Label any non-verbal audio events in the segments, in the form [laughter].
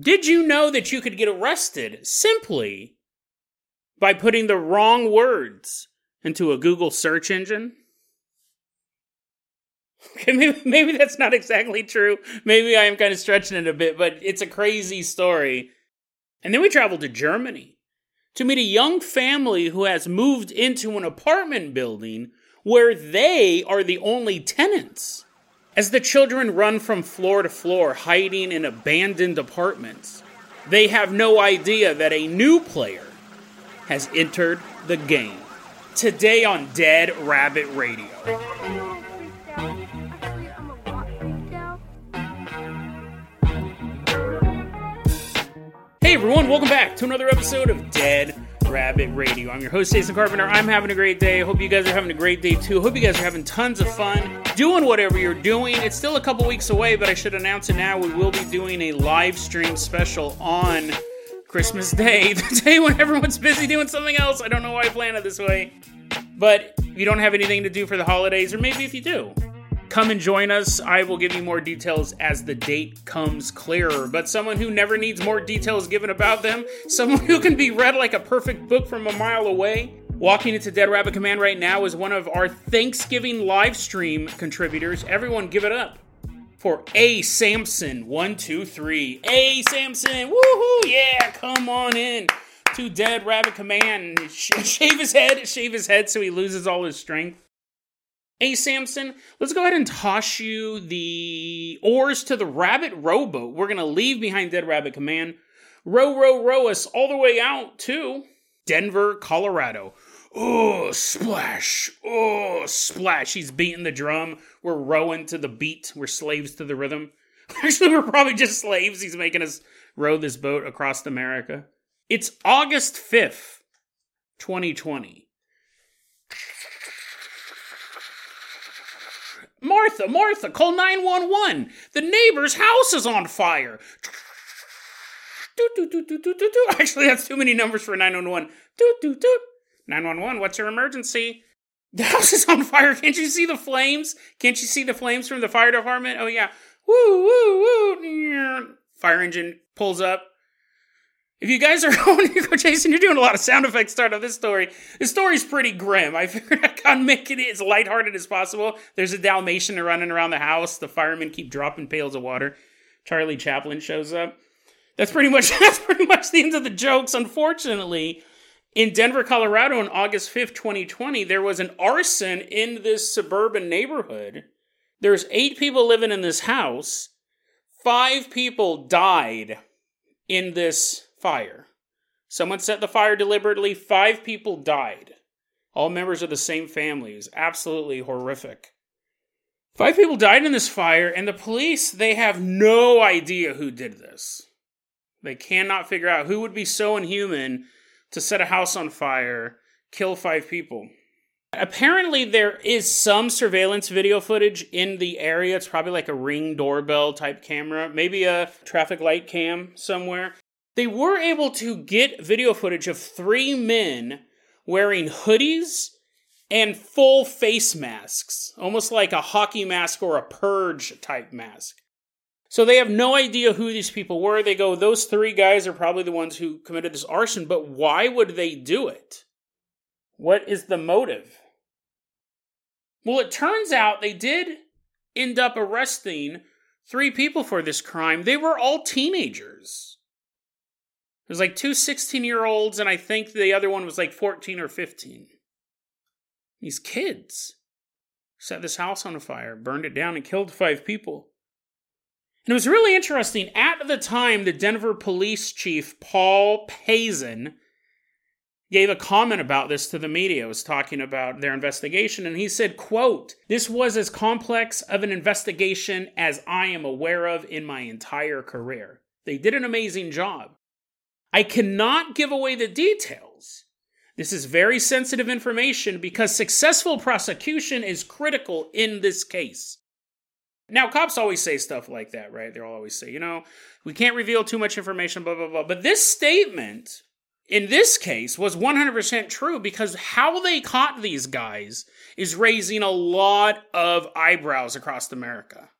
Did you know that you could get arrested simply by putting the wrong words into a Google search engine? [laughs] Okay, maybe, maybe that's not exactly true. Maybe I am kind of stretching it a bit, but it's a crazy story. And then we traveled to Germany to meet a young family who has moved into an apartment building where they are the only tenants. As the children run from floor to floor, hiding in abandoned apartments, they have no idea that a new player has entered the game. Today on Dead Rabbit Radio. Hey everyone, welcome back to another episode of Dead Rabbit Radio. I'm your host, Jason Carpenter. I'm having a great day. Hope you guys are having a great day too. Hope you guys are having tons of fun doing whatever you're doing. It's still a couple weeks away, but I should announce it now. We will be doing a live stream special on Christmas Day, [laughs] the day when everyone's busy doing something else. I don't know why I planned it this way. But if you don't have anything to do for the holidays, or maybe if you do, Come and join us. I will give you more details as the date comes clearer. But someone who never needs more details given about them, [laughs] someone who can be read like a perfect book from a mile away. Walking into Dead Rabbit Command right now is one of our Thanksgiving live stream contributors. Everyone give it up for A. Samson. One, two, three. A. Samson. Woohoo! Yeah, come on in to Dead Rabbit Command. [laughs] Shave his head, shave his head so he loses all his strength. Hey, Samson, let's go ahead and toss you the oars to the rabbit rowboat. We're going to leave behind Dead Rabbit Command. Row, row, row us all the way out to Denver, Colorado. Oh, splash. Oh, splash. He's beating the drum. We're rowing to the beat. We're slaves to the rhythm. [laughs] Actually, we're probably just slaves. He's making us row this boat across America. It's August 5th, 2020. Martha, Martha, call 911. The neighbor's house is on fire. [laughs] Actually, that's too many numbers for 911. 911, what's your emergency? The [laughs] house is on fire. Can't you see the flames? Can't you see the flames from the fire department? Oh, yeah. Woo, woo, woo. Fire engine pulls up. If you guys are [laughs] going to go, Jason, you're doing a lot of sound effects start of this story. This story's pretty grim. I figured I gotta make it as lighthearted as possible. There's a Dalmatian running around the house. The firemen keep dropping pails of water. Charlie Chaplin shows up. That's pretty much [laughs] that's pretty much the end of the jokes. Unfortunately, in Denver, Colorado, on August 5th, 2020, there was an arson in this suburban neighborhood. There's eight people living in this house. Five people died in this fire. Someone set the fire deliberately. Five people died. All members of the same family. It was absolutely horrific. Five people died in this fire, and the police, they have no idea who did this. They cannot figure out who would be so inhuman to set a house on fire, kill five people. Apparently, there is some surveillance video footage in the area. It's probably like a ring doorbell type camera, maybe a traffic light cam somewhere they were able to get video footage of three men wearing hoodies and full face masks, almost like a hockey mask or a purge type mask. So they have no idea who these people were. They go, those three guys are probably the ones who committed this arson, but why would they do it? What is the motive? Well, it turns out they did end up arresting three people for this crime. They were all teenagers. There's like two 16 year olds, and I think the other one was like 14 or 15. These kids set this house on fire, burned it down, and killed five people. And it was really interesting. At the time, the Denver police chief, Paul Pazen, gave a comment about this to the media was talking about their investigation and he said quote this was as complex of an investigation as i am aware of in my entire career they did an amazing job i cannot give away the details. This is very sensitive information because successful prosecution is critical in this case. Now cops always say stuff like that right? They'll always say you know we can't reveal too much information blah blah blah. But this statement in this case was 100% true because how they caught these guys is raising a lot of eyebrows across America.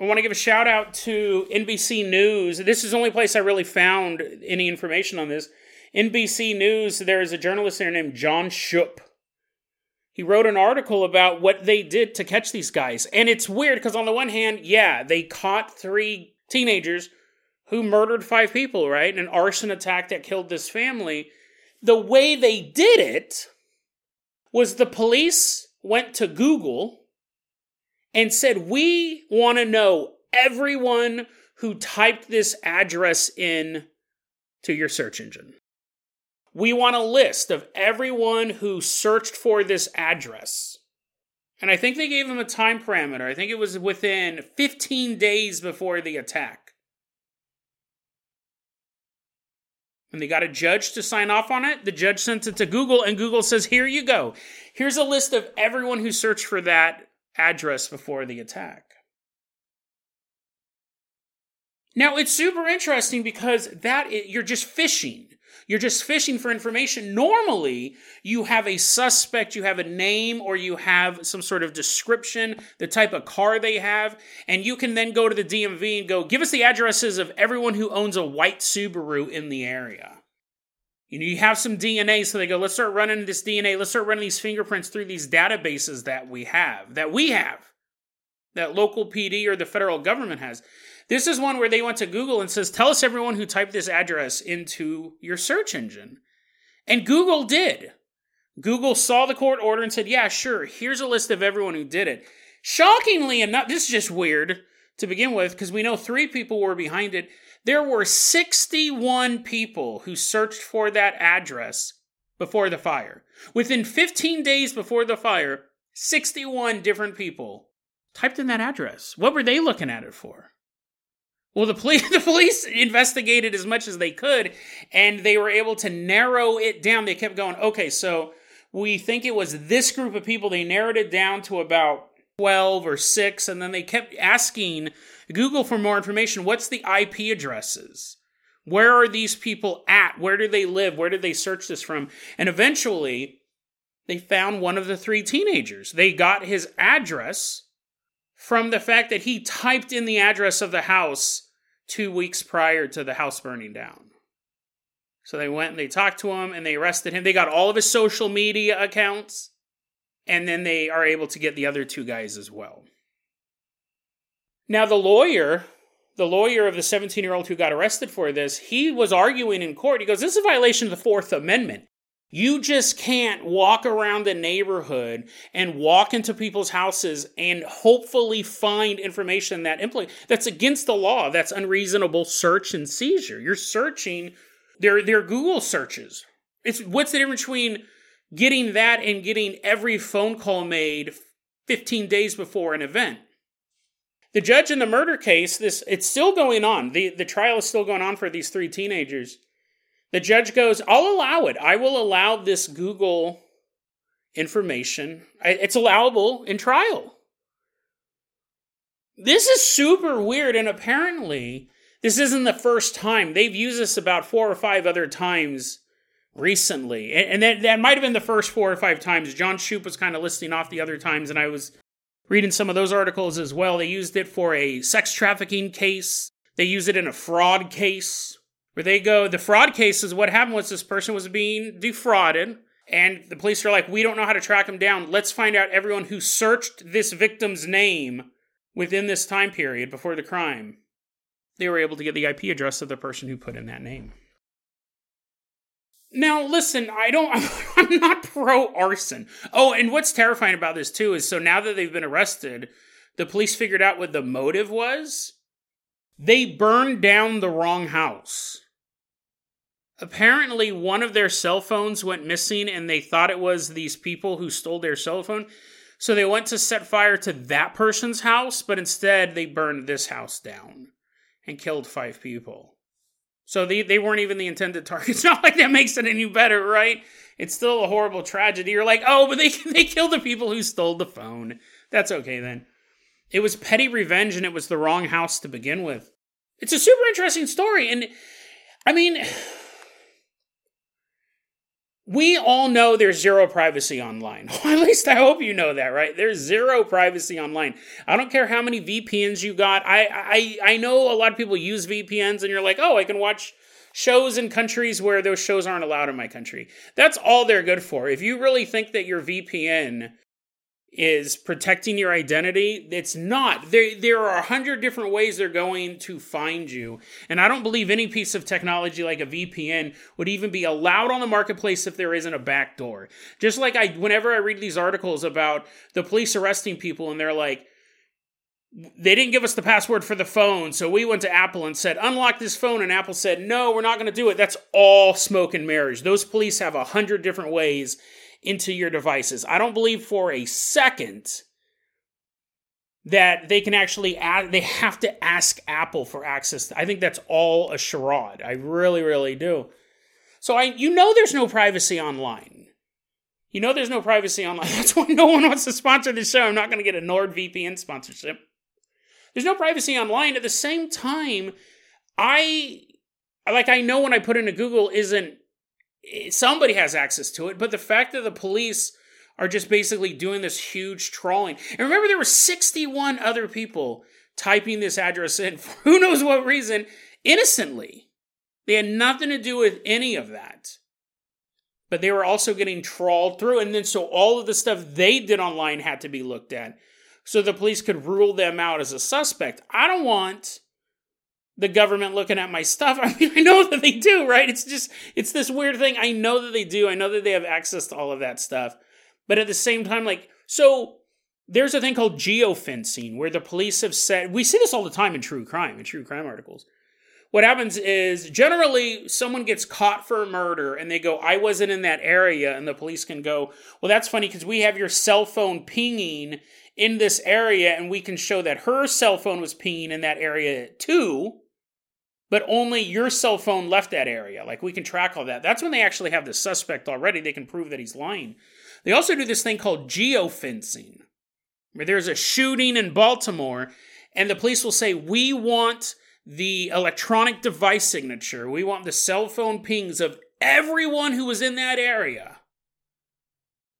I want to give a shout out to NBC News. This is the only place I really found any information on this. NBC News, there is a journalist there named Jon Schuppe. He wrote an article about what they did to catch these guys. And it's weird because, on the one hand, yeah, they caught three teenagers who murdered five people, right? An arson attack that killed this family. The way they did it was the police went to Google and said, We want to know everyone who typed this address in to your search engine. We want a list of everyone who searched for this address. And I think they gave them a time parameter. I think it was within 15 days before the attack. and they got a judge to sign off on it. The judge sent it to Google, and Google says, Here you go. Here's a list of everyone who searched for that address before the attack. Now, it's super interesting because that you're just fishing. You're just fishing for information. Normally, you have a suspect, you have a name, or you have some sort of description, the type of car they have, and you can then go to the DMV and go, give us the addresses of everyone who owns a white Subaru in the area. You know, you have some DNA, so they go, let's start running this DNA, let's start running these fingerprints through these databases that we have, that we have, that local PD or the federal government has. This is one where they went to Google and says, tell us everyone who typed this address into your search engine. And Google did. Google saw the court order and said, yeah, sure, here's a list of everyone who did it. Shockingly enough, this is just weird to begin with because we know three people were behind it. There were 61 people who searched for that address before the fire. Within 15 days before the fire, 61 different people typed in that address. What were they looking at it for? Well, the police, [laughs] the police investigated as much as they could, and they were able to narrow it down. They kept going, okay, so we think it was this group of people. They narrowed it down to about 12 or 6, and then they kept asking Google for more information. What's the IP addresses? Where are these people at? Where do they live? Where did they search this from? And eventually, they found one of the three teenagers. They got his address from the fact that he typed in the address of the house two weeks prior to the house burning down. So they went and they talked to him and they arrested him. They got all of his social media accounts. And then they are able to get the other two guys as well. Now, the lawyer, the lawyer of the 17 year old who got arrested for this, he was arguing in court. He goes, This is a violation of the Fourth Amendment. You just can't walk around the neighborhood and walk into people's houses and hopefully find information that impl- that's against the law. That's unreasonable search and seizure. You're searching. They're, they're Google searches. It's what's the difference between getting that and getting every phone call made 15 days before an event? The judge in the murder case, this it's still going on. The the trial is still going on for these three teenagers. The judge goes, I'll allow it. I will allow this Google information. It's allowable in trial. This is super weird, and apparently, this isn't the first time. They've used this about four or five other times recently. And that, that might have been the first four or five times. Jon Schuppe was kind of listing off the other times, and I was reading some of those articles as well. They used it for a sex trafficking case, they use it in a fraud case where they go, the fraud case is what happened was this person was being defrauded, and the police are like, we don't know how to track him down. Let's find out everyone who searched this victim's name within this time period before the crime. They were able to get the IP address of the person who put in that name. Now, listen, I don't, [laughs] I'm not pro arson. Oh, and what's terrifying about this too is so now that they've been arrested, the police figured out what the motive was. They burned down the wrong house. apparently one of their cell phones went missing and they thought it was these people who stole their cell phone. So they went to set fire to that person's house, but instead they burned this house down and killed five people. So they, they weren't even the intended target. [laughs] It's not like that makes it any better, right? It's still a horrible tragedy. You're like, oh, but they, [laughs] they killed the people who stole the phone. That's okay then. It was petty revenge and it was the wrong house to begin with. It's a super interesting story. And I mean, we all know there's zero privacy online. [laughs] at least I hope you know that, right? There's zero privacy online. I don't care how many VPNs you got. I I I know a lot of people use VPNs and you're like, "Oh, I can watch shows in countries where those shows aren't allowed in my country." That's all they're good for. If you really think that your VPN is protecting your identity. It's not. There, there are a hundred different ways they're going to find you. And I don't believe any piece of technology like a VPN would even be allowed on the marketplace if there isn't a back door. Just like I, whenever I read these articles about the police arresting people and they're like, they didn't give us the password for the phone, so we went to Apple and said, unlock this phone. And Apple said, no, we're not going to do it. That's all smoke and mirrors. Those police have a hundred different ways into your devices. I don't believe for a second that they can actually add, they have to ask Apple for access. I think that's all a charade. I really, really do. So I you know there's no privacy online. You know there's no privacy online. [laughs] That's why no one wants to sponsor this show. I'm not going to get a NordVPN sponsorship. There's no privacy online. At the same time, I like I know when I put into Google isn't Eh, somebody has access to it, but the fact that the police are just basically doing this huge trawling. And remember, there were 61 other people typing this address in [laughs] for who knows what reason, innocently. They had nothing to do with any of that. But they were also getting trawled through. And then so all of the stuff they did online had to be looked at. So the police could rule them out as a suspect. I don't want the government looking at my stuff. [laughs] I mean, I know that they do, right? It's just, it's this weird thing. I know that they do. I know that they have access to all of that stuff. But at the same time, like, so there's a thing called geofencing where the police have said, we see this all the time in true crime, in true crime articles. What happens is generally someone gets caught for a murder and they go, I wasn't in that area. And the police can go, Well, that's funny because we have your cell phone pinging in this area and we can show that her cell phone was pinging in that area too but only your cell phone left that area. Like we can track all that. That's when they actually have the suspect already. They can prove that he's lying. They also do this thing called geofencing, where there's a shooting in Baltimore, and the police will say, We want the electronic device signature, we want the cell phone pings of everyone who was in that area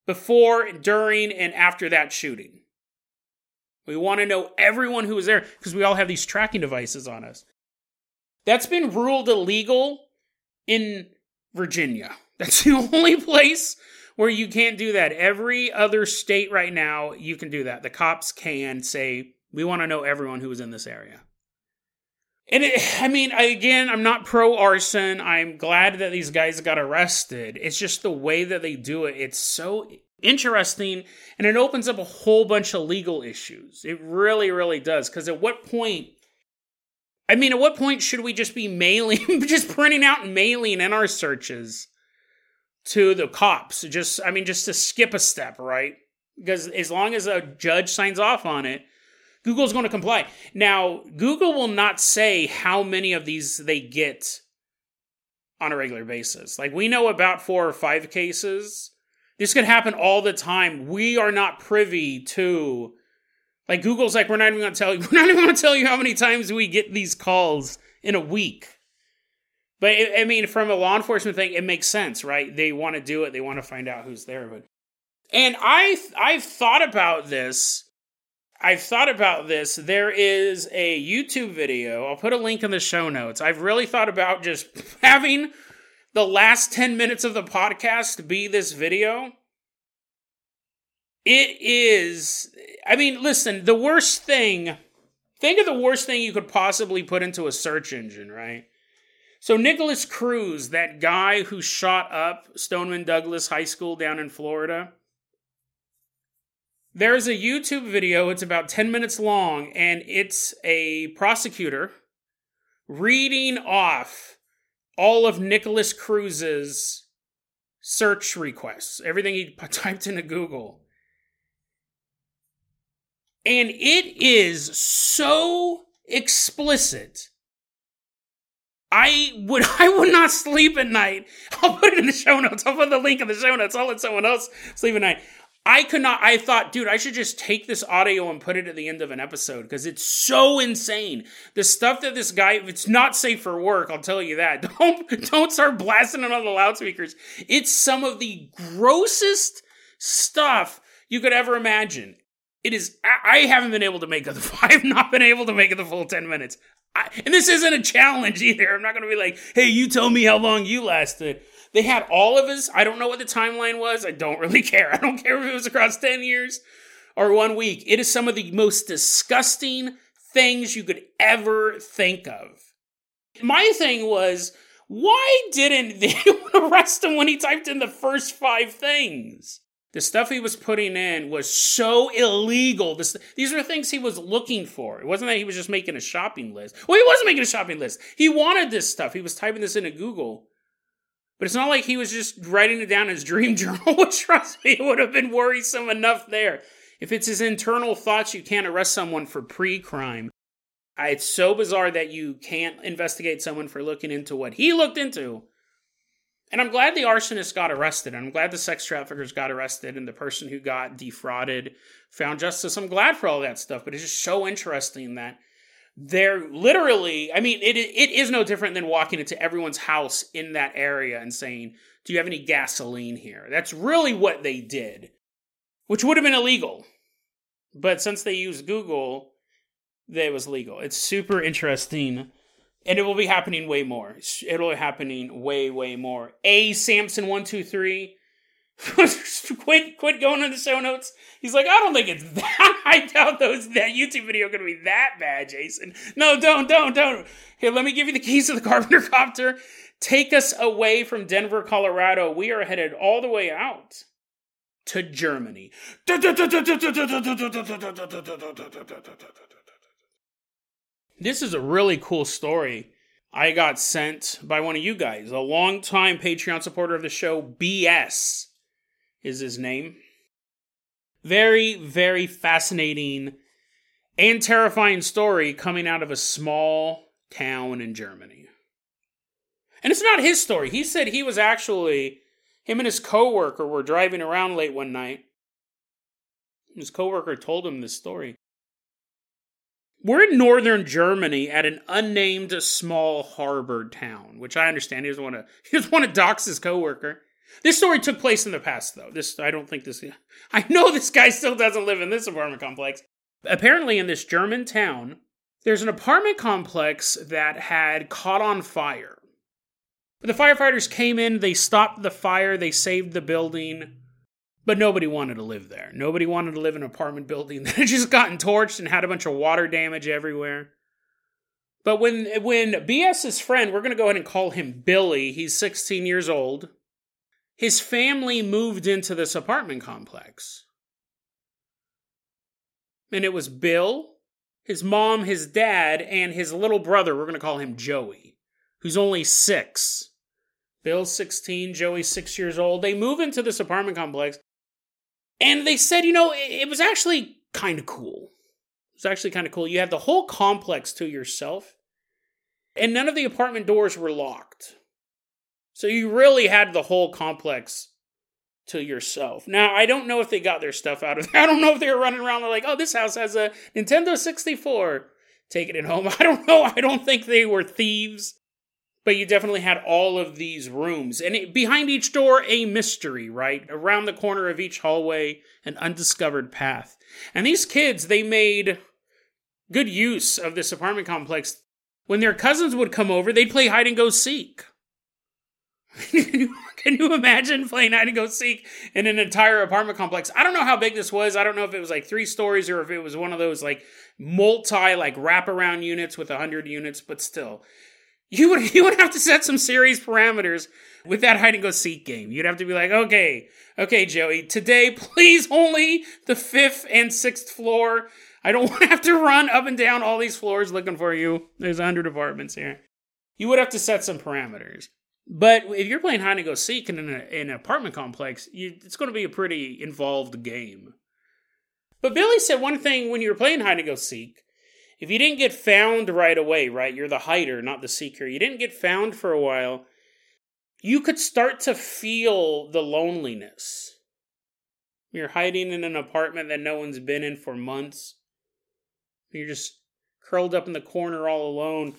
before, during, and after that shooting. We want to know everyone who was there because we all have these tracking devices on us. That's been ruled illegal in Virginia. [laughs] That's the only place where you can't do that. Every other state right now, you can do that. The cops can say, we want to know everyone who was in this area. And it, [sighs] I mean, again, I'm not pro arson. I'm glad that these guys got arrested. It's just the way that they do it. It's so interesting and it opens up a whole bunch of legal issues. It really, really does. Because at what point I mean, at what point should we just be mailing, [laughs] just printing out and mailing in our searches to the cops? Just, I mean, just to skip a step, right? Because as long as a judge signs off on it, Google's going to comply. Now, Google will not say how many of these they get on a regular basis. Like, we know about four or five cases. This could happen all the time. We are not privy to like Google's like, we're not even gonna tell you, [laughs] we're not even gonna tell you how many times we get these calls in a week. But it, I mean, from a law enforcement thing, it makes sense, right? They want to do it. They want to find out who's there. But and I I've thought about this. I've thought about this. There is a YouTube video. I'll put a link in the show notes. I've really thought about just [laughs] having the last 10 minutes of the podcast be this video it is. I mean, listen, the worst thing. Think of the worst thing you could possibly put into a search engine, right? So, Nikolas Cruz, that guy who shot up Stoneman Douglas High School down in Florida, there's a YouTube video. It's about 10 minutes long, and it's a prosecutor reading off all of Nikolas Cruz's search requests, everything he [laughs] typed into Google. And it is so explicit. I would [laughs] I would not sleep at night. [laughs] I'll put it in the show notes. I'll put the link in the show notes. I'll let someone else sleep at night. I could not. I thought, dude, I should just take this audio and put it at the end of an episode because it's so insane. The stuff that this guy, it's not safe for work. I'll tell you that. [laughs] Don't don't start blasting it on the loudspeakers. It's some of the grossest stuff you could ever imagine. It is. I, haven't been able to make it. The, [laughs] I have not been able to make it the full ten minutes. I, and this isn't a challenge [laughs] either. I'm not going to be like, hey, you tell me how long you lasted. They had all of us. I don't know what the timeline was. I don't really [laughs] care. I don't care if it was across 10 years or one week. It is some of the most disgusting things you could ever think of. My thing was, why didn't they arrest him when he typed in the first five things? The stuff he was putting in was so illegal. This, these were things he was looking for. It wasn't that he was just making a shopping list. Well, he wasn't making a shopping list. He wanted this stuff. He was typing this into Google. But it's not like he was just writing it down in his dream [laughs] journal, trust me, it would have been worrisome enough there. If it's his internal thoughts, you can't arrest someone for pre crime. It's so bizarre that you can't investigate someone for looking into what he looked into. And I'm glad the arsonist got arrested. And I'm glad the sex traffickers got arrested and the person who got defrauded found justice. I'm glad for all that stuff, but it's just so interesting that they're literally i mean it it is no different than walking into everyone's house in that area and saying do you have any gasoline here that's really what they did which would have been illegal but since they used google it was legal it's super interesting and it will be happening way more it'll be happening way way more a samson 123 [laughs] quit quit going in the show notes. He's like, I don't think it's that. [laughs] I doubt those that YouTube video gonna be that bad, Jason. No, don't, don't, don't. Here, let me give you the keys to the [laughs] Carpenter Copter. Take us away from Denver, Colorado. We are headed all the way out to Germany. This is a really cool story. I got sent by one of you guys, a longtime Patreon supporter of the show, BS is his name. Very, very fascinating and terrifying story coming out of a small town in Germany. And it's not his story. He said he was actually, him and his coworker were driving around late one night. His coworker told him this story. We're in northern Germany at an unnamed small harbor town, which I understand he doesn't want [laughs] to. He doesn't want to dox his coworker. This story took place in the past, though. This I don't think this. [laughs] I know this guy still doesn't live in this apartment complex. Apparently, in this German town, there's an apartment complex that had caught on fire. The firefighters came in, they stopped the fire, they saved the building, but nobody wanted to live there. Nobody wanted to live in an apartment building [laughs] that had just gotten torched and had a bunch of water damage everywhere. But when when BS's friend, we're going to go ahead and call him Billy. He's 16 years old his family moved into this apartment complex. And it was Bill, his mom, his dad, and his little brother. We're going to call him Joey, who's only six. Bill's 16, Joey's six years old. They move into this apartment complex. And they said, you know, it, was actually kind of cool. It was actually kind of cool. You had the whole complex to yourself, and none of the apartment doors were locked. So you really had the whole complex to yourself. Now, I don't know if they got their stuff out of there. [laughs] I don't know if they were running around like, oh, this house has a Nintendo 64. Take it at home. [laughs] I don't know. I don't think they were thieves. But you definitely had all of these rooms. And it, behind each door, a mystery, right? Around the corner of each hallway, an undiscovered path. And these kids, they made good use of this apartment complex. When their cousins would come over, they'd play hide and go seek. [laughs] Can you imagine playing hide and go seek in an entire apartment complex? I don't know how big this was. I don't know if it was like three stories or if it was one of those like multi like wraparound units with a hundred units, but still. You would [laughs] you would have to set some serious parameters with that hide and go seek game. You'd have to be like, okay, okay, Joey, today [laughs] please only the fifth and sixth floor. I don't [laughs] want to have to run up and down all these floors looking for you. There's a hundred apartments here. You would have to set some parameters. But if you're playing hide and go seek in an, in an apartment complex, you, it's going to be a pretty involved game. But Billy said one thing when you were playing hide and go seek if you didn't get found right away, right, you're the hider, not the seeker, you didn't get found for a while, you could start to feel the loneliness. You're hiding in an apartment that no one's been in for months. You're just curled up in the corner all alone.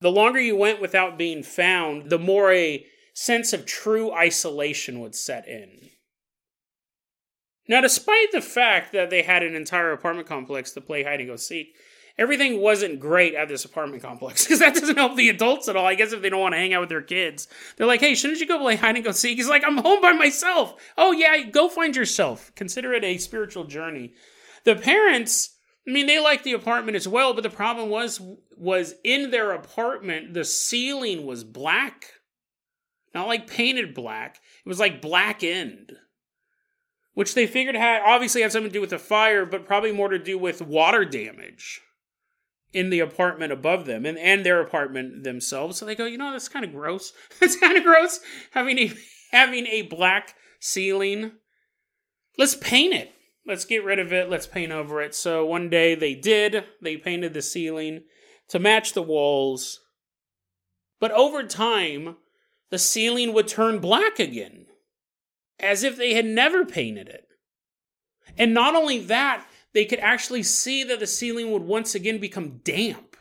The longer you went without being found, the more a sense of true isolation would set in. Now, despite the fact that they had an entire apartment complex to play hide and go seek, everything wasn't great at this apartment complex [laughs] because that doesn't help the adults at all. I guess if they don't want to hang out with their kids, they're like, "Hey, shouldn't you go play hide and go seek?" He's like, "I'm home by myself." Oh yeah, go find yourself. Consider it a spiritual journey. The parents, I mean, they liked the apartment as well, but the problem was was in their apartment the ceiling was black, not like painted black. It was like blackened which they figured had obviously had something to do with the fire, but probably more to do with water damage in the apartment above them and, and their apartment themselves. So they go, you know, that's kind of gross. [laughs] That's kind of gross having a [laughs] having a black ceiling. Let's paint it. Let's get rid of it. Let's paint over it. So one day they did. They painted the ceiling to match the walls. But over time, the ceiling would turn black again, as if they had never painted it. And not only that, they could actually see that the ceiling would once again become damp.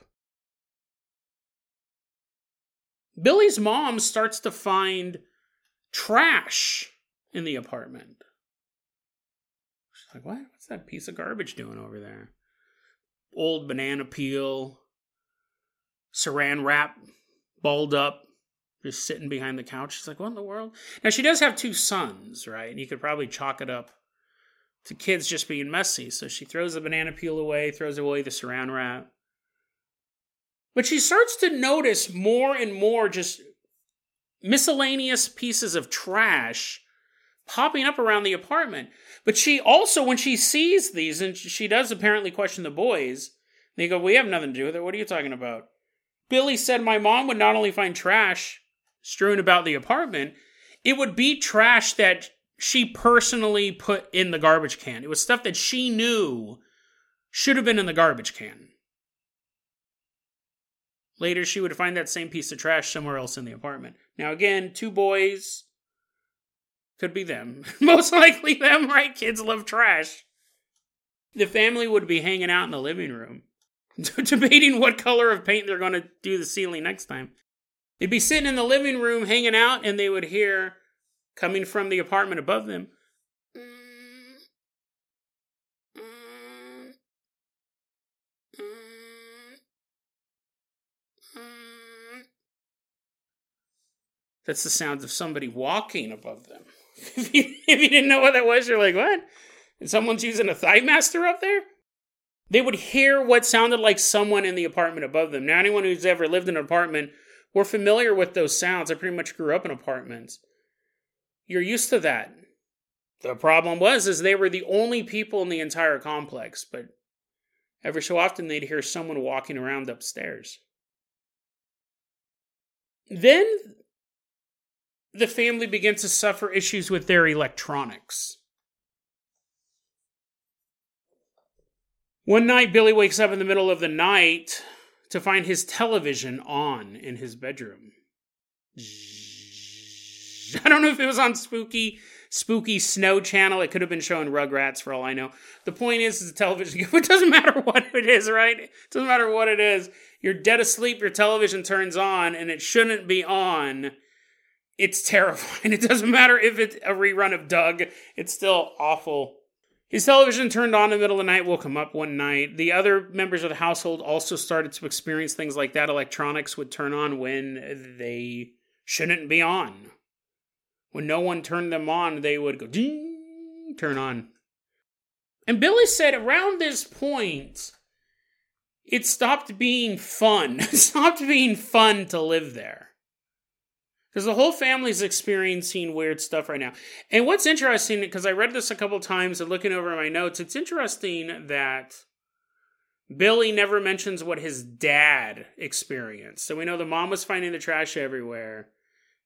Billy's mom starts to find trash in the apartment. She's like, What? What's that piece of garbage doing over there? Old banana peel, saran wrap, balled up, just sitting behind the couch. She's like, What in the world? Now, she does have two sons, right? And you could probably chalk it up to kids just being messy. So she throws the banana peel away, throws away the saran wrap. But she starts to notice more and more just miscellaneous pieces of trash popping up around the apartment. But she also, when she sees these, and she does apparently question the boys, they go, We have nothing to do with it. What are you talking about? Billy said my mom would not only find trash strewn about the apartment, it would be trash that she personally put in the garbage can. It was stuff that she knew should have been in the garbage can. Later, she would find that same piece of trash somewhere else in the apartment. Now, again, two boys. Could be them. [laughs] Most likely them, right? Kids love trash. The family would be hanging out in the living room, [laughs] debating what color of paint they're going to do the ceiling next time. They'd be sitting in the living room hanging out, and they would hear coming from the apartment above them. That's the sounds of somebody walking above them. [laughs] if, you, if you didn't know what that was, you're like, what? And someone's using a thigh master up there? They would hear what sounded like someone in the apartment above them. Now, anyone who's ever lived in an apartment, we're familiar with those sounds. I pretty much grew up in apartments. You're used to that. The problem was is they were the only people in the entire complex, but every so often they'd hear someone walking around upstairs. Then the family began to suffer issues with their electronics. One night, Billy wakes up in the middle of the night to find his television on in his bedroom. [laughs] I don't know if it was on spooky spooky snow channel. It could have been showing Rugrats for all I know. The point is, is television. [laughs] It doesn't matter what it is, right? It doesn't matter what it is. You're dead asleep. Your television turns on, and it shouldn't be on. It's terrifying. [laughs] It doesn't matter if it's a rerun of Doug. It's still awful. His television turned on in the middle of the night, woke him up one night. The other members of the household also started to experience things like that. Electronics would turn on when they shouldn't be on. When no one turned them on, they would go ding, turn on. And Billy said around this point, it stopped being fun. [laughs] it stopped being fun to live there. Because the whole family's experiencing weird stuff right now. And what's interesting, because I read this a couple times and looking over my notes, it's interesting that Billy never mentions what his dad experienced. So we know the mom was finding the trash everywhere,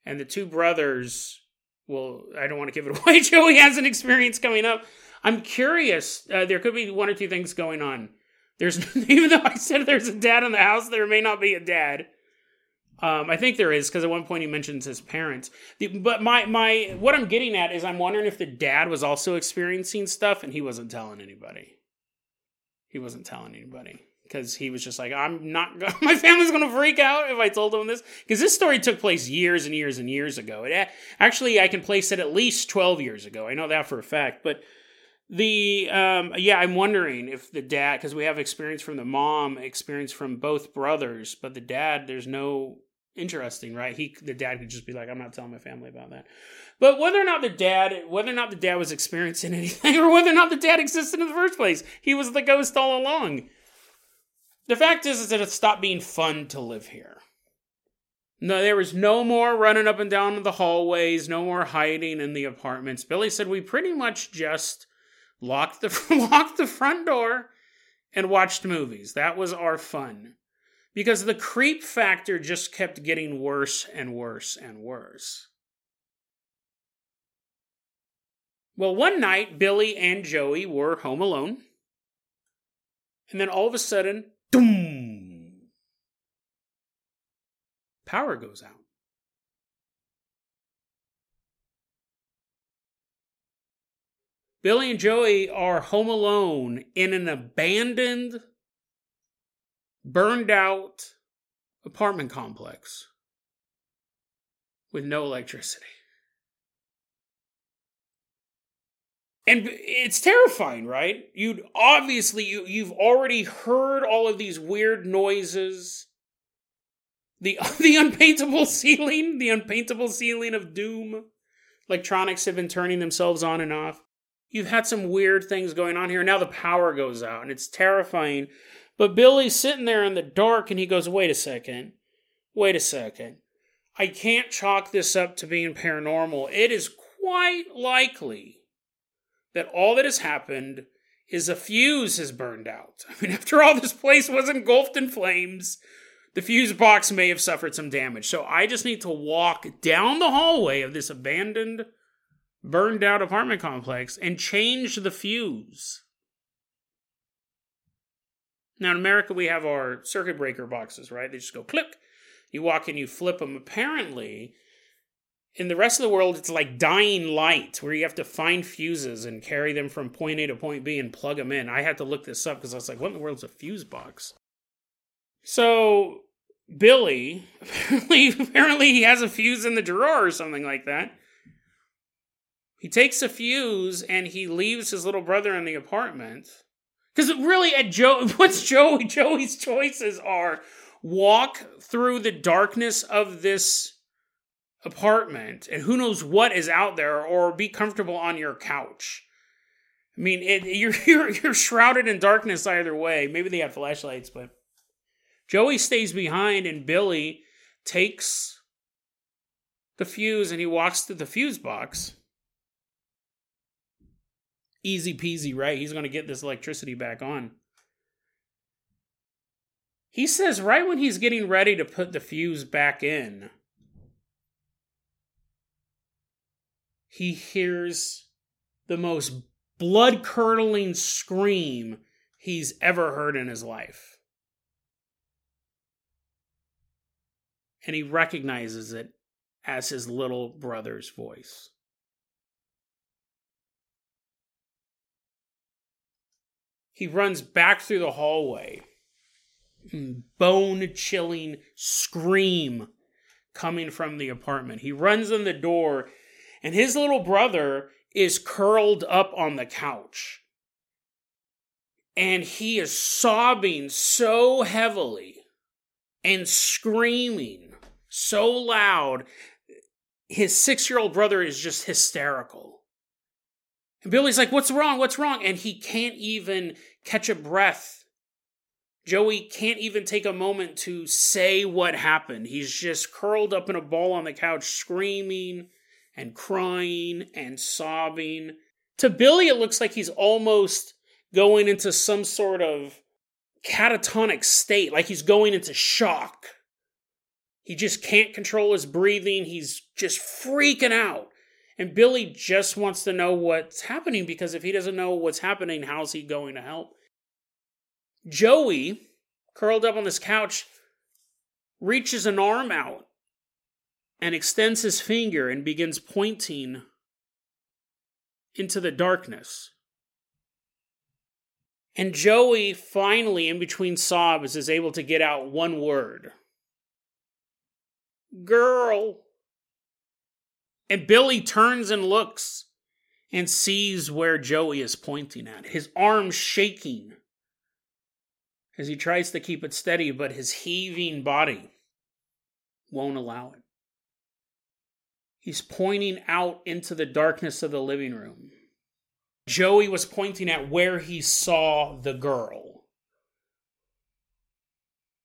and the two brothers. Well, I don't want to give it [laughs] away. Joey has an experience coming up. I'm curious. Uh, there could be one or two things going on. There's [laughs] even though I said there's a dad in the house, there may not be a dad. Um, I think there is because at one point he mentions his parents. The, but my my what I'm getting at is I'm wondering if the dad was also experiencing stuff and he wasn't telling anybody. He wasn't telling anybody because he was just like, I'm not. [laughs] my family's gonna freak out if I told them this because this story took place years and years and years ago. It actually I can place it at least 12 years ago. I know that for a fact, but the um yeah i'm wondering if the dad because we have experience from the mom experience from both brothers but the dad there's no interesting, right? He the dad could just be like, I'm not telling my family about that. But whether or not the dad, whether or not the dad was experiencing [laughs] anything, or whether or not the dad existed in the first place, he was the ghost all along. The fact is, is that it stopped being fun to live here. No, there was no more running up and down the hallways, no more hiding in the apartments. Billy said we pretty much just locked the [laughs] locked the front door and watched movies. That was our fun because the creep factor just kept getting worse and worse and worse. Well, one night, Billy and Joey were home alone. And then all of a sudden, boom! Power goes out. Billy and Joey are home alone in an abandoned burned out apartment complex with no electricity. And it's terrifying, right? You'd obviously you you've already heard all of these weird noises. The [laughs] the unpaintable ceiling, the unpaintable ceiling of doom. Electronics have been turning themselves on and off. You've had some weird things going on here. Now the power goes out, and it's terrifying but Billy's sitting there in the dark and he goes, Wait a second. Wait a second. I can't chalk this up to being paranormal. It is quite likely that all that has happened is a fuse has burned out. [laughs] I mean, after all, this place was engulfed in flames. The fuse box may have suffered some damage. So I just need to walk down the hallway of this abandoned, burned out apartment complex and change the fuse. Now in America, we have our circuit breaker boxes, right? They just go click. You walk in, you flip them. Apparently, in the rest of the world, it's like dying light, where you have to find fuses and carry them from point A to point B and plug them in. I had to look this up because I was like, what in the world is a fuse box? So Billy, [laughs] apparently, apparently he has a fuse in the drawer or something like that. He takes a fuse and he leaves his little brother in the apartment because really, at Joe, [laughs] what's Joey? Joey's choices are walk through the darkness of this apartment, and who knows what is out there, or be comfortable on your couch. I mean, it, you're, [laughs] you're you're shrouded in darkness either way. Maybe they have flashlights, but Joey stays behind, and Billy takes the fuse and he walks to the fuse box easy peasy, right? He's going to get this electricity back on. He says right when he's getting ready to put the fuse back in, he hears the most blood curdling scream he's ever heard in his life. And he recognizes it as his little brother's voice. He runs back through the hallway. Bone chilling scream coming from the apartment. He runs in the door, and his little brother is curled up on the couch. And he is sobbing so heavily and screaming so loud. His six year old brother is just hysterical. And Billy's like, What's wrong? What's wrong? And he can't even catch a breath. Joey can't even take a moment to say what happened. He's just curled up in a ball on the couch, screaming and crying and sobbing. To Billy, it looks like he's almost going into some sort of catatonic state, like he's going into shock. He just can't control his breathing. He's just freaking out. And Billy just wants to know what's happening because if he doesn't know what's happening, how's he going to help? Joey, curled up on this couch, reaches an arm out and extends his finger and begins pointing into the darkness. And Joey finally, in between sobs, is able to get out one word Girl. And Billy turns and looks and sees where Joey is pointing at, his arm shaking as he tries to keep it steady, but his heaving body won't allow it. He's pointing out into the darkness of the living room. Joey was pointing at where he saw the girl.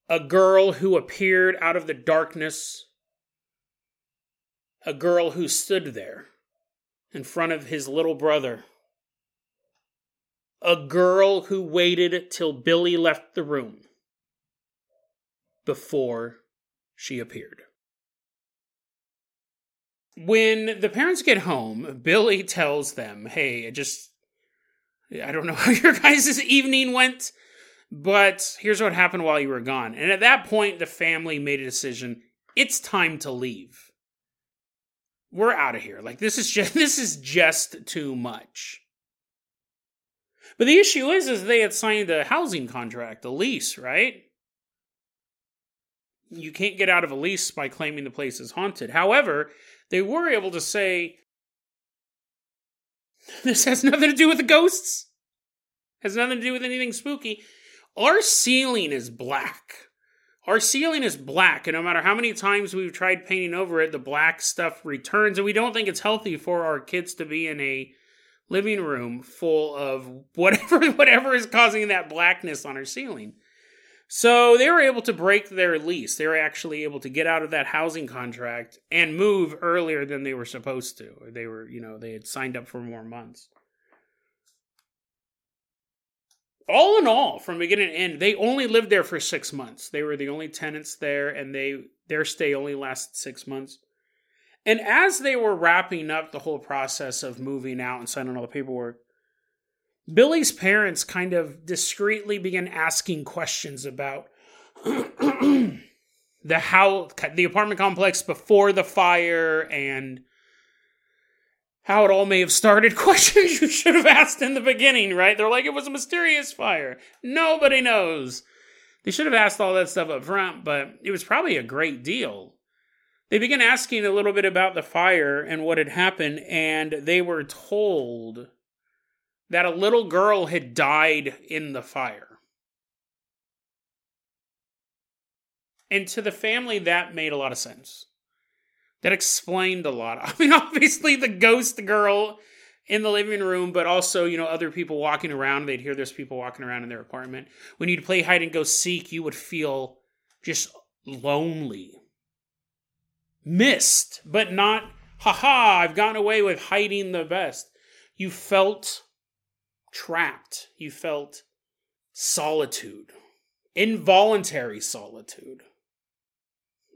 A girl who appeared out of the darkness. A girl who stood there in front of his little brother. A girl who waited till Billy left the room before she appeared. When the parents get home, Billy tells them, Hey, I just I don't know [laughs] how your guys' evening went, but here's what happened while you were gone. And at that point, the family made a decision. It's time to leave. We're out of here. Like this is [laughs] just this is just too much. But the issue is, is they had signed a housing contract, a lease, right? You can't get out of a lease by claiming the place is haunted. However, they were able to say, this has nothing to do with the ghosts. Has nothing to do with anything spooky. Our ceiling is black. Our ceiling is black, and no matter how many times we've tried painting over it, the black stuff returns, and we don't think it's healthy for our kids to be in a living room full of whatever [laughs] whatever is causing that blackness on our ceiling. So they were able to break their lease. They were actually able to get out of that housing contract and move earlier than they were supposed to. They were, you know, they had signed up for more months. All in all, from beginning to end, they only lived there for six months. They were the only tenants there, and they their stay only lasted six months. And as they were wrapping up the whole process of moving out and signing all the paperwork, Billy's parents kind of discreetly began asking questions about [clears throat] the how the apartment complex before the fire and how it all may have started. [laughs] Questions you should have asked in the beginning, right? They're like, it was a mysterious fire. Nobody knows. They should have asked all that stuff up front, but it was probably a great deal. They began asking a little bit about the fire and what had happened, and they were told that a little girl had died in the fire. And to the family, that made a lot of sense. That explained a lot. [laughs] I mean, obviously, the ghost girl in the living room, but also, you know, other people walking around. They'd hear there's people walking around in their apartment. When you'd play hide and go seek, you would feel just lonely. Missed, but not, haha, I've gotten away with hiding the best. You felt trapped. You felt solitude, involuntary solitude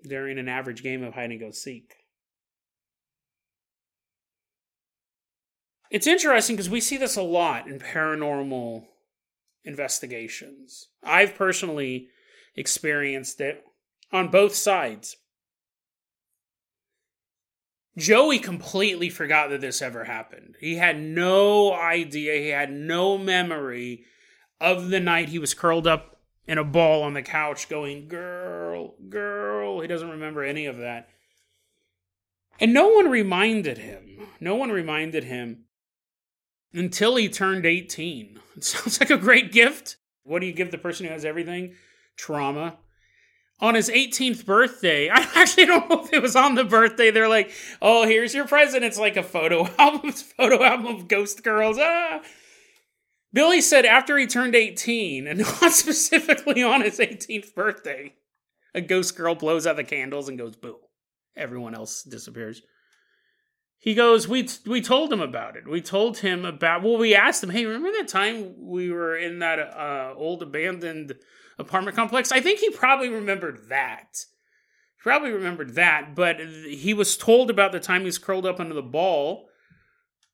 during an average game of hide and go seek. It's interesting because we see this a lot in paranormal investigations. I've personally experienced it on both sides. Joey completely forgot that this ever happened. He had no idea, he had no memory of the night he was curled up in a ball on the couch going, Girl, girl. He doesn't remember any of that. And no one reminded him. No one reminded him until he turned 18. [laughs] It sounds like a great gift. What do you give the person who has everything? Trauma on his 18th birthday. [laughs] I actually don't know if it was on the birthday. They're like, "Oh, here's your present." It's like a photo [laughs] album, photo album of ghost girls. Ah. Billy said after he turned 18, and [laughs] not specifically on his 18th birthday, a ghost girl blows out the candles and goes boo. Everyone else disappears. he goes, we we told him about it. We told him about. Well, we asked him, hey, remember that time we were in that uh, old abandoned apartment complex? I think he probably remembered that. He probably remembered that, but he was told about the time he's curled up under the ball,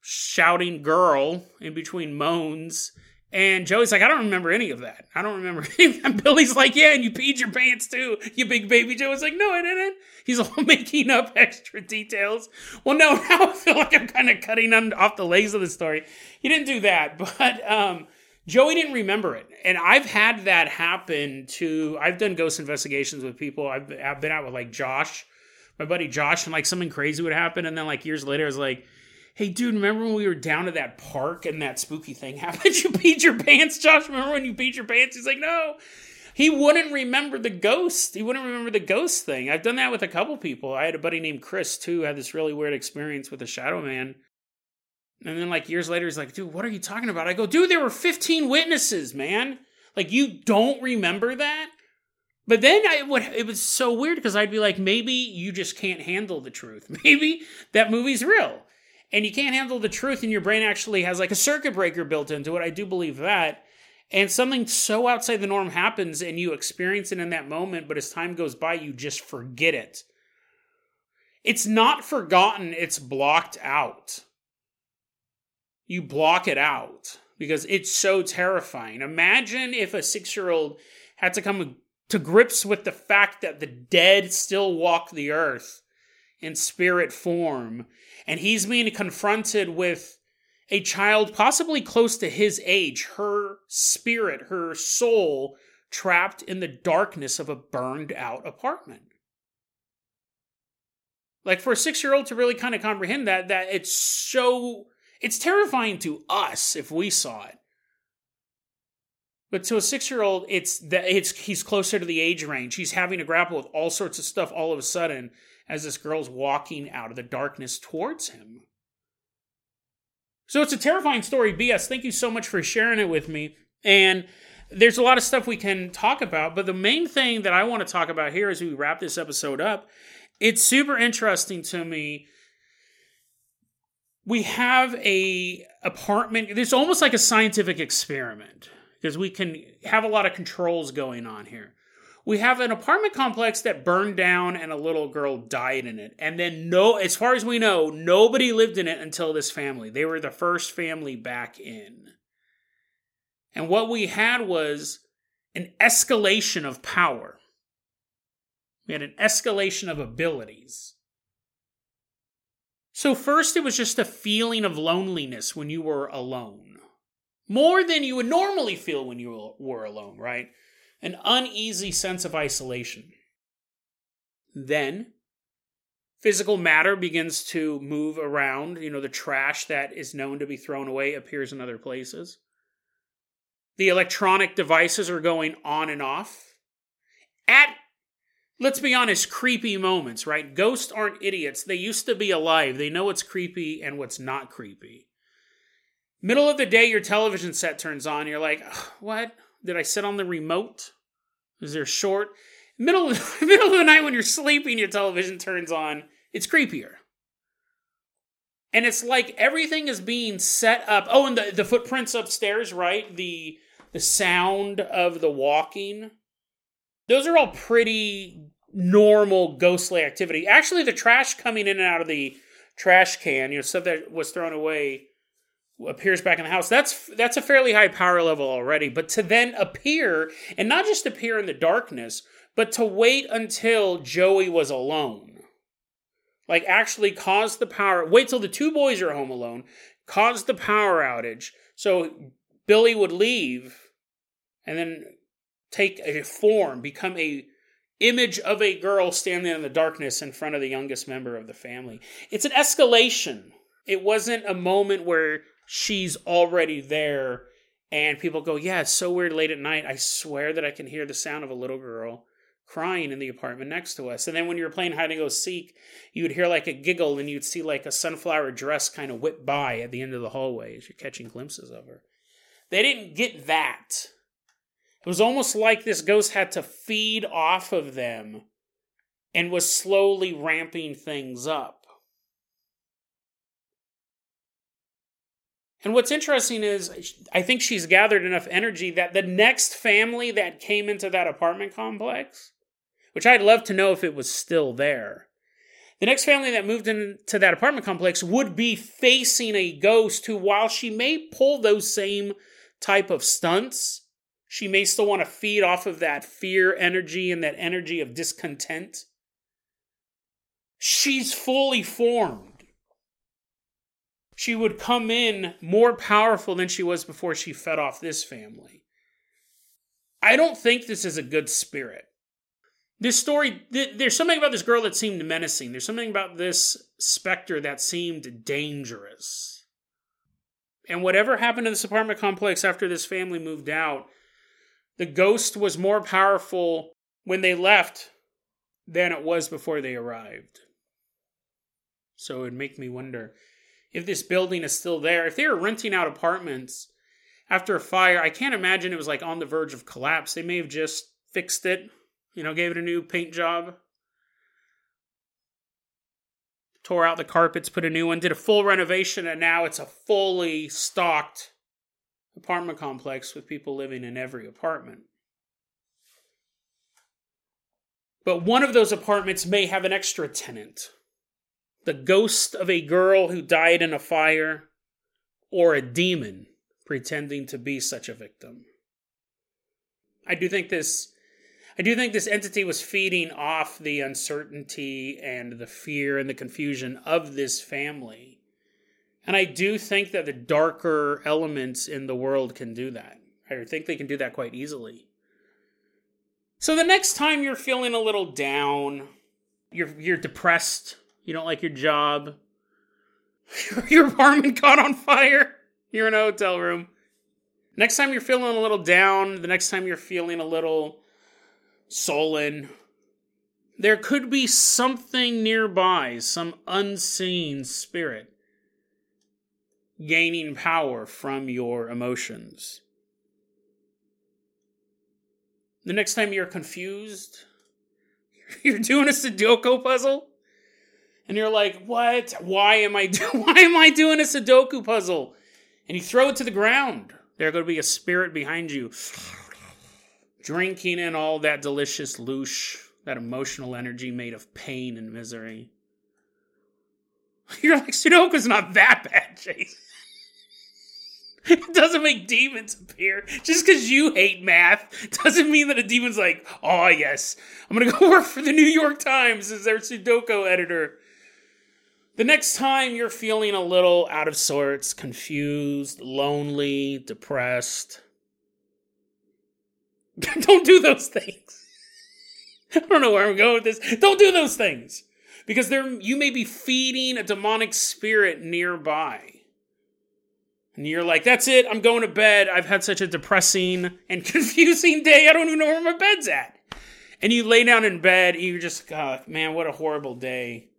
shouting "girl" in between moans. And Joey's like, I don't remember any of that. I don't remember. [laughs] and Billy's like, Yeah, and you peed your pants too, you big baby. Joey's like, No, I didn't. He's all [laughs] making up [laughs] extra details. Well, no, now I feel like I'm kind of cutting off the legs of the story. He didn't do that, but um, Joey didn't remember it. And I've had that happen to, I've done ghost investigations with people. I've, I've been out with like Josh, my buddy Josh, and like something crazy would happen. And then like years later, I was like, Hey, dude, remember when we were down at that park and that spooky thing [laughs] happened? You peed your pants, Josh? Remember when you peed your pants? He's like, no. He wouldn't remember the ghost. He wouldn't remember the ghost thing. I've done that with a couple people. I had a buddy named Chris, too, had this really weird experience with a shadow man. And then, like, years later, he's like, dude, what are you talking about? I go, dude, there were 15 witnesses, man. Like, you don't remember that? But then I would, it was so weird because I'd be like, maybe you just can't handle the truth. [laughs] Maybe that movie's real and you can't handle the truth, and your brain actually has like a circuit breaker built into it. I do believe that. And something so outside the norm happens, and you experience it in that moment, but as time goes by, you just forget it. It's not forgotten, it's blocked out. You block it out because it's so terrifying. Imagine if a six year old had to come to grips with the fact that the dead still walk the earth in spirit form and he's being confronted with a child possibly close to his age, her spirit, her soul trapped in the darkness of a burned out apartment. Like for a 6-year-old to really kind of comprehend that that it's so it's terrifying to us if we saw it. But to a 6-year-old it's that it's he's closer to the age range. He's having to grapple with all sorts of stuff all of a sudden as this girl's walking out of the darkness towards him. So it's a terrifying story. BS, thank you so much for sharing it with me. And there's a lot of stuff we can talk about, but the main thing that I want to talk about here as we wrap this episode up, it's super interesting to me. We have a apartment. It's almost like a scientific experiment because we can have a lot of controls going on here we have an apartment complex that burned down and a little girl died in it. And then no as far as we know, nobody lived in it until this family. They were the first family back in. And what we had was an escalation of power. We had an escalation of abilities. So, first, it was just a feeling of loneliness when you were alone. More than you would normally feel when you were alone, right? an uneasy sense of isolation. Then, physical matter begins to move around. You know, the trash that is known to be thrown away appears in other places. The electronic devices are going on and off. At, let's be honest, creepy moments, right? Ghosts aren't idiots. They used to be alive. They know what's creepy and what's not creepy. Middle of the day, your television set turns on. You're like, what? Did I sit on the remote? Is there short? Middle of, [laughs] middle of the night when you're sleeping, your television turns on. It's creepier. And it's like everything is being set up. Oh, and the, the footprints upstairs, right? The the sound of the walking. Those are all pretty normal ghostly activity. Actually, the trash coming in and out of the trash can, you know, stuff that was thrown away appears back in the house. That's that's a fairly high power level already. But to then appear and not just appear in the darkness but to wait until joey was alone. Like actually cause the power wait till the two boys are home alone cause the power outage. So billy would leave and then take a form become a image of a girl standing in the darkness in front of the youngest member of the family it's an escalation it wasn't a moment where she's already there and people go, Yeah, it's so weird late at night. I swear that I can hear the sound of a little girl crying in the apartment next to us. And then when you were playing hide and go seek, you would hear like a giggle and you'd see like a sunflower dress kind of whip by at the end of the hallway as you're catching glimpses of her. They didn't get that. It was almost like this ghost had to feed off of them and was slowly ramping things up. And what's interesting is, I think she's gathered enough energy that the next family that came into that apartment complex, which I'd love to know if it was still there, the next family that moved into that apartment complex would be facing a ghost who, while she may pull those same type of stunts, she may still want to feed off of that fear energy and that energy of discontent. She's fully formed she would come in more powerful than she was before she fed off this family. I don't think this is a good spirit. This story, th- there's something about this girl that seemed menacing. There's something about this specter that seemed dangerous. And whatever happened to this apartment complex after this family moved out, the ghost was more powerful when they left than it was before they arrived. So it would make me wonder if this building is still there. If they were renting out apartments after a fire, I can't imagine it was like on the verge of collapse. They may have just fixed it, you know, gave it a new paint job, tore out the carpets, put a new one, did a full renovation, and now it's a fully stocked apartment complex with people living in every apartment. But one of those apartments may have an extra tenant the ghost of a girl who died in a fire, or a demon pretending to be such a victim. I do think this I do think this entity was feeding off the uncertainty and the fear and the confusion of this family. And I do think that the darker elements in the world can do that. I think they can do that quite easily. So the next time you're feeling a little down, you're you're depressed, you don't like your job. [laughs] your apartment caught on fire. You're in a hotel room. Next time you're feeling a little down, the next time you're feeling a little sullen, there could be something nearby, some unseen spirit gaining power from your emotions. The next time you're confused, [laughs] you're doing a Sudoku puzzle, and you're like, "What? Why am I [laughs] do- why am I doing a Sudoku puzzle?" And you throw it to the ground. There's going to be a spirit behind you, [sighs] drinking in all that delicious loosh, that emotional energy made of pain and misery. [laughs] You're like, Sudoku's not that bad, Chase. [laughs] It doesn't make demons appear. Just because you hate math doesn't mean that a demon's like, oh, yes, I'm going [laughs] to go work for the New York Times as their Sudoku editor. The next time you're feeling a little out of sorts, confused, lonely, depressed, don't do those things. I don't know where I'm going with this. Don't do those things. Because there you may be feeding a demonic spirit nearby. And you're like, that's it, I'm going to bed. I've had such a depressing and [laughs] confusing day. I don't even know where my bed's at. And you lay down in bed, and you're just, oh, man, what a horrible day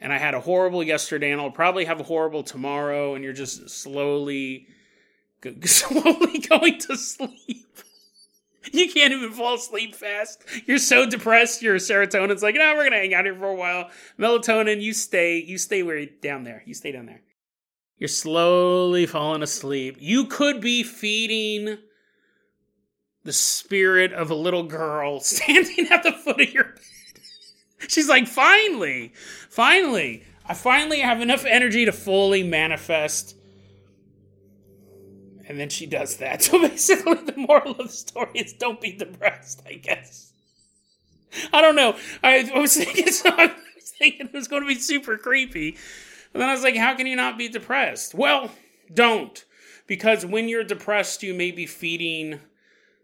and I had a horrible yesterday, and I'll probably have a horrible tomorrow, and you're just slowly, [laughs] slowly going to sleep. [laughs] You can't even fall asleep fast. You're so depressed. Your serotonin's like, no, we're gonna hang out here for a while. Melatonin, you stay, you stay where down there. You stay down there. You're slowly falling asleep. You could be feeding the spirit of a little girl [laughs] standing at the foot of your bed. She's like, finally, finally, I finally have enough energy to fully manifest. And then she does that. [laughs] So basically, the moral of the story is don't be depressed, I guess. I don't know. I, was thinking, [laughs] I was thinking it was going to be super creepy. And then I was like, how can you not be depressed? Well, don't. Because when you're depressed, you may be feeding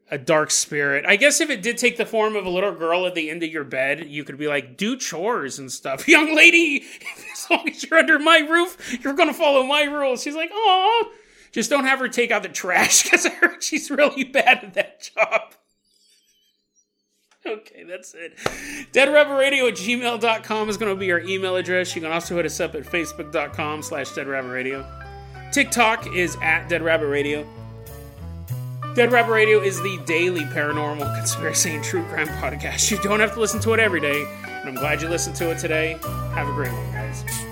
a dark spirit. I guess if it did take the form of a little girl at the end of your bed, you could be like, do chores and stuff. [laughs] Young lady, as long as you're under my roof, you're going to follow my rules. She's like, oh, just don't have her take out the trash [laughs] because I heard she's really bad at that job. [laughs] Okay, that's it. DeadRabbitRadio at gmail.com is going to be our email address. You can also hit us up at facebook.com slash deadrabbitradio. TikTok is at Dead Rabbit Radio. Dead Rabbit Radio is the daily paranormal [laughs] conspiracy and true crime podcast. You don't have to listen to it every day, and I'm glad you listened to it today. Have a great one, guys.